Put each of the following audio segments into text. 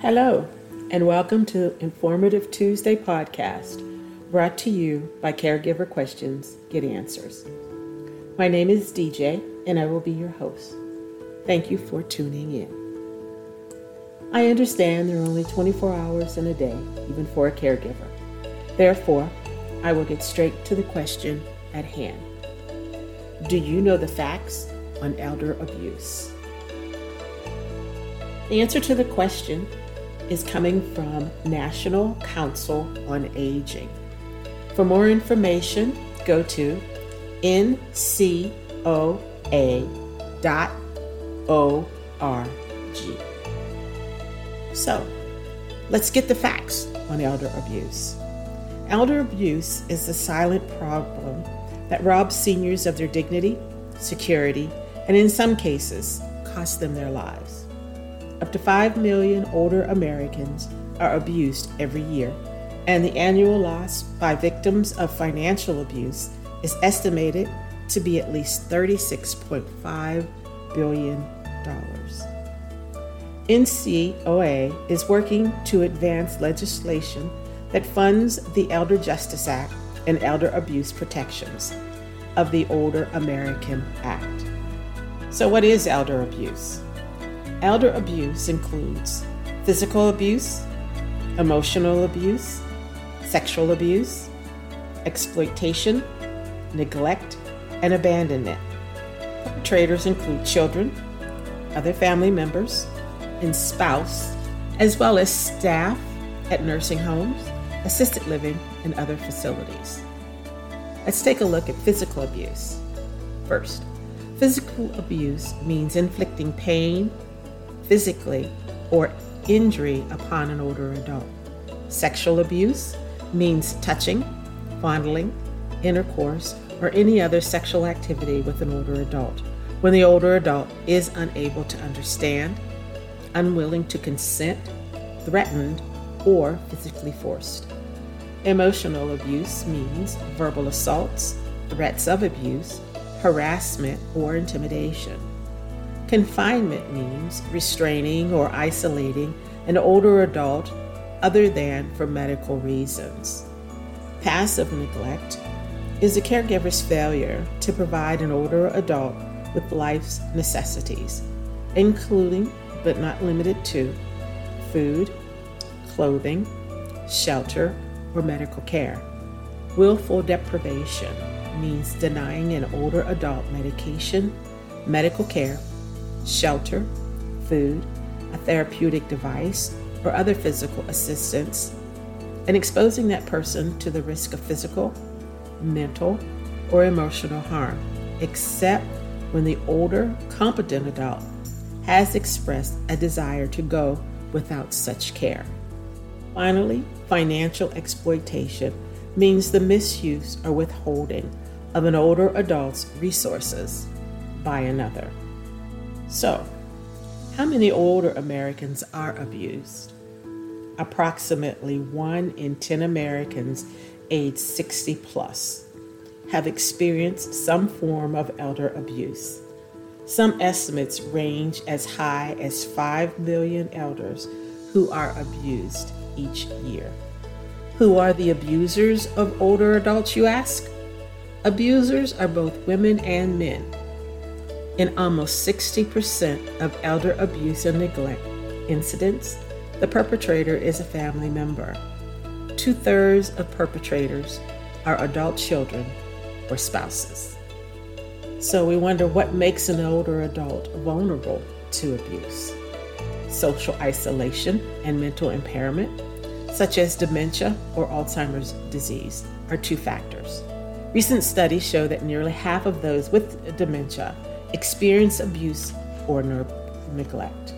Hello, and welcome to Informative Tuesday podcast, brought to you by Caregiver Questions Get Answers. My name is DJ, and I will be your host. Thank you for tuning in. I understand there are only 24 hours in a day, even for a caregiver. Therefore, I will get straight to the question at hand. Do you know the facts on elder abuse? The answer to the question is coming from National Council on Aging. For more information, go to ncoa.org. So, let's get the facts on elder abuse. Elder abuse is the silent problem that robs seniors of their dignity, security, and in some cases, costs them their lives. Up to 5 million older Americans are abused every year, and the annual loss by victims of financial abuse is estimated to be at least $36.5 billion. NCOA is working to advance legislation that funds the Elder Justice Act and elder abuse protections of the Older American Act. So, what is elder abuse? Elder abuse includes physical abuse, emotional abuse, sexual abuse, exploitation, neglect, and abandonment. Perpetrators include children, other family members, and spouse, as well as staff at nursing homes, assisted living, and other facilities. Let's take a look at physical abuse. First, physical abuse means inflicting pain, physically or injury upon an older adult. Sexual abuse means touching, fondling, intercourse, or any other sexual activity with an older adult when the older adult is unable to understand, unwilling to consent, threatened, or physically forced. Emotional abuse means verbal assaults, threats of abuse, harassment, or intimidation. Confinement means restraining or isolating an older adult other than for medical reasons. Passive neglect is a caregiver's failure to provide an older adult with life's necessities, including but not limited to food, clothing, shelter, or medical care. Willful deprivation means denying an older adult medication, medical care, shelter, food, a therapeutic device, or other physical assistance, and exposing that person to the risk of physical, mental, or emotional harm, except when the older, competent adult has expressed a desire to go without such care. Finally, financial exploitation means the misuse or withholding of an older adult's resources by another. So, how many older Americans are abused? Approximately 1 in 10 Americans aged 60 plus have experienced some form of elder abuse. Some estimates range as high as 5 million elders who are abused each year. Who are the abusers of older adults, you ask? Abusers are both women and men in almost 60% of elder abuse and neglect incidents, the perpetrator is a family member. Two thirds of perpetrators are adult children or spouses. So we wonder what makes an older adult vulnerable to abuse. Social isolation and mental impairment, such as dementia or Alzheimer's disease, are two factors. Recent studies show that nearly half of those with dementia experience abuse or neglect.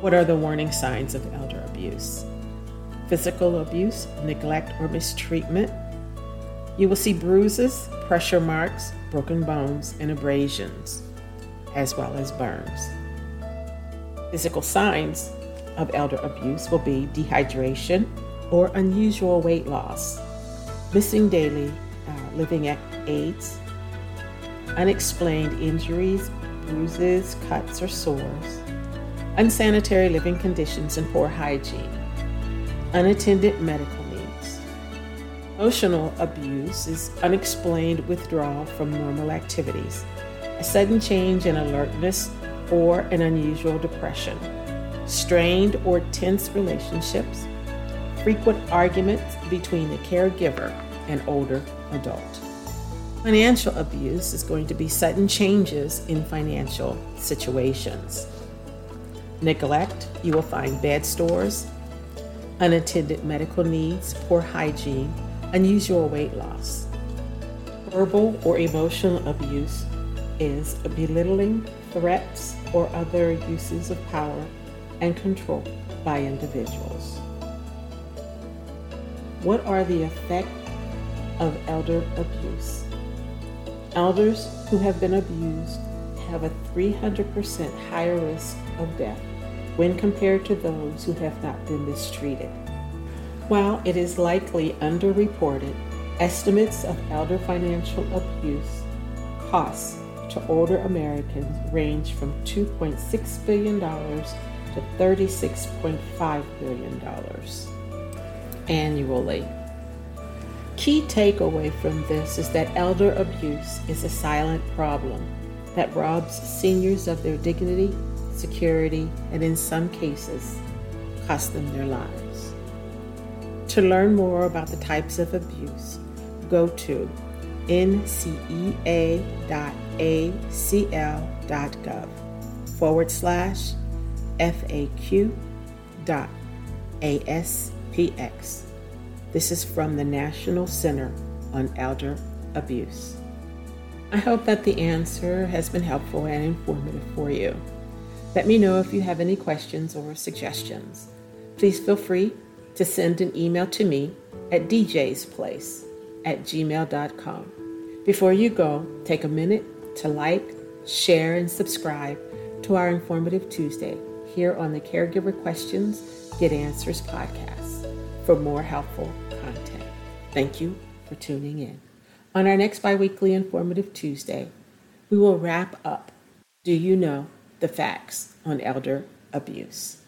What are the warning signs of elder abuse? Physical abuse, neglect, or mistreatment. You will see bruises, pressure marks, broken bones, and abrasions, as well as burns. Physical signs of elder abuse will be dehydration or unusual weight loss, missing daily uh, living aids, unexplained injuries, bruises, cuts, or sores, unsanitary living conditions and poor hygiene, unattended medical needs. Emotional abuse is unexplained withdrawal from normal activities, a sudden change in alertness or an unusual depression, strained or tense relationships, frequent arguments between the caregiver and older adult. Financial abuse is going to be sudden changes in financial situations. Neglect, you will find bed sores, unattended medical needs, poor hygiene, unusual weight loss. Verbal or emotional abuse is belittling, threats, or other uses of power and control by individuals. What are the effects of elder abuse? Elders who have been abused have a 300% higher risk of death when compared to those who have not been mistreated. While it is likely underreported, estimates of elder financial abuse costs to older Americans range from $2.6 billion to $36.5 billion annually. Key takeaway from this is that elder abuse is a silent problem that robs seniors of their dignity, security, and in some cases, cost them their lives. To learn more about the types of abuse, go to ncea.acl.gov forward slash FAQ dot ASPX. This is from the National Center on Elder Abuse. I hope that the answer has been helpful and informative for you. Let me know if you have any questions or suggestions. Please feel free to send an email to me at djsplace at gmail.com. Before you go, take a minute to like, share, and subscribe to our Informative Tuesday here on the Caregiver Questions Get Answers podcast for more helpful content. Thank you for tuning in. On our next biweekly Informative Tuesday, we will wrap up Do You Know the Facts on Elder Abuse?